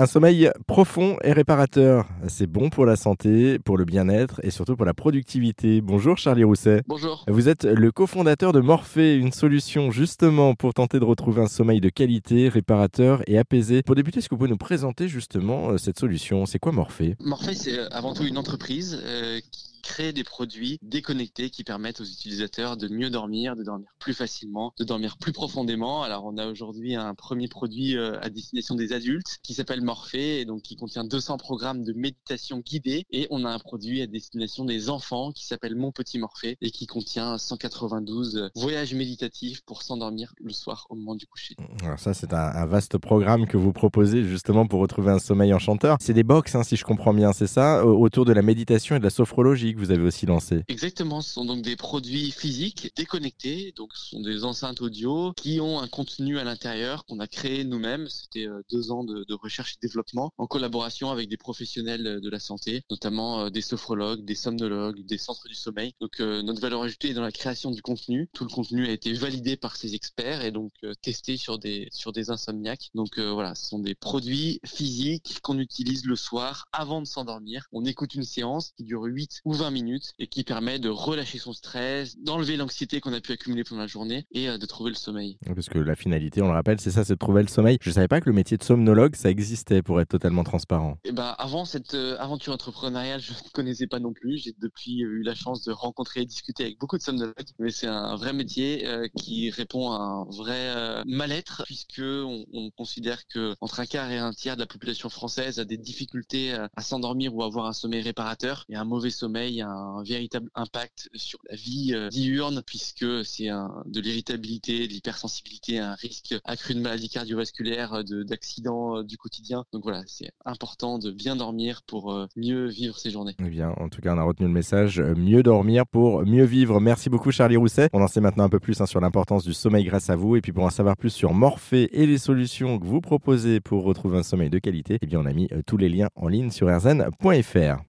Un sommeil profond et réparateur, c'est bon pour la santé, pour le bien-être et surtout pour la productivité. Bonjour Charlie Rousset. Bonjour. Vous êtes le cofondateur de Morphée, une solution justement pour tenter de retrouver un sommeil de qualité, réparateur et apaisé. Pour débuter, est-ce que vous pouvez nous présenter justement euh, cette solution? C'est quoi Morphée? Morphée, c'est euh, avant tout une entreprise euh, qui créer des produits déconnectés qui permettent aux utilisateurs de mieux dormir, de dormir plus facilement, de dormir plus profondément. Alors on a aujourd'hui un premier produit euh, à destination des adultes qui s'appelle Morphée et donc qui contient 200 programmes de méditation guidée et on a un produit à destination des enfants qui s'appelle Mon Petit Morphée et qui contient 192 voyages méditatifs pour s'endormir le soir au moment du coucher. Alors ça c'est un, vaste programme que vous proposez justement pour retrouver un sommeil enchanteur. C'est des box hein, si je comprends bien, c'est ça, autour de la méditation et de la sophrologie vous avez aussi lancé. Exactement, ce sont donc des produits physiques déconnectés, donc ce sont des enceintes audio qui ont un contenu à l'intérieur qu'on a créé nous-mêmes. C'était euh, deux ans de, recherche et développement en collaboration avec des professionnels de la santé, notamment euh, des sophrologues, des somnologues, des centres du sommeil. Donc euh, notre valeur ajoutée est dans la création du contenu. Tout le contenu a été validé par ces experts et donc testé sur des sur des insomniaques. Donc voilà, ce sont des produits physiques qu'on utilise le soir avant de s'endormir. On écoute une séance qui dure 8 ou 20 minutes et qui permet de relâcher son stress, d'enlever l'anxiété qu'on a pu accumuler pendant la journée et euh, de trouver le sommeil. Parce que la finalité, on le rappelle, c'est ça, c'est de trouver le sommeil. Je savais pas que le métier de somnologue, ça existait pour être totalement transparent. Et eh ben, avant cette euh, aventure entrepreneuriale, je ne connaissais pas non plus. J'ai depuis eu la chance de rencontrer et discuter avec beaucoup de somnologues, mais c'est un vrai métier euh, qui répond à un vrai mal-être puisque on, considère que entre un quart et un tiers de la population française a des difficultés à s'endormir ou à avoir un sommeil réparateur et un mauvais sommeil un véritable impact sur la vie euh, diurne puisque c'est de l'irritabilité, de l'hypersensibilité, un risque accru de maladies cardiovasculaires, euh, d'accidents euh, du quotidien. Donc voilà, c'est important de bien dormir pour mieux vivre ces journées. Eh bien, en tout cas, on a retenu le message mieux dormir pour mieux vivre. Merci beaucoup Charlie Rousset. On en sait maintenant un peu plus hein, sur l'importance du sommeil grâce à vous et puis pour en savoir plus sur Morphée et les solutions que vous proposez pour retrouver un sommeil de qualité, eh bien on a mis tous les liens en ligne sur rzn.fr.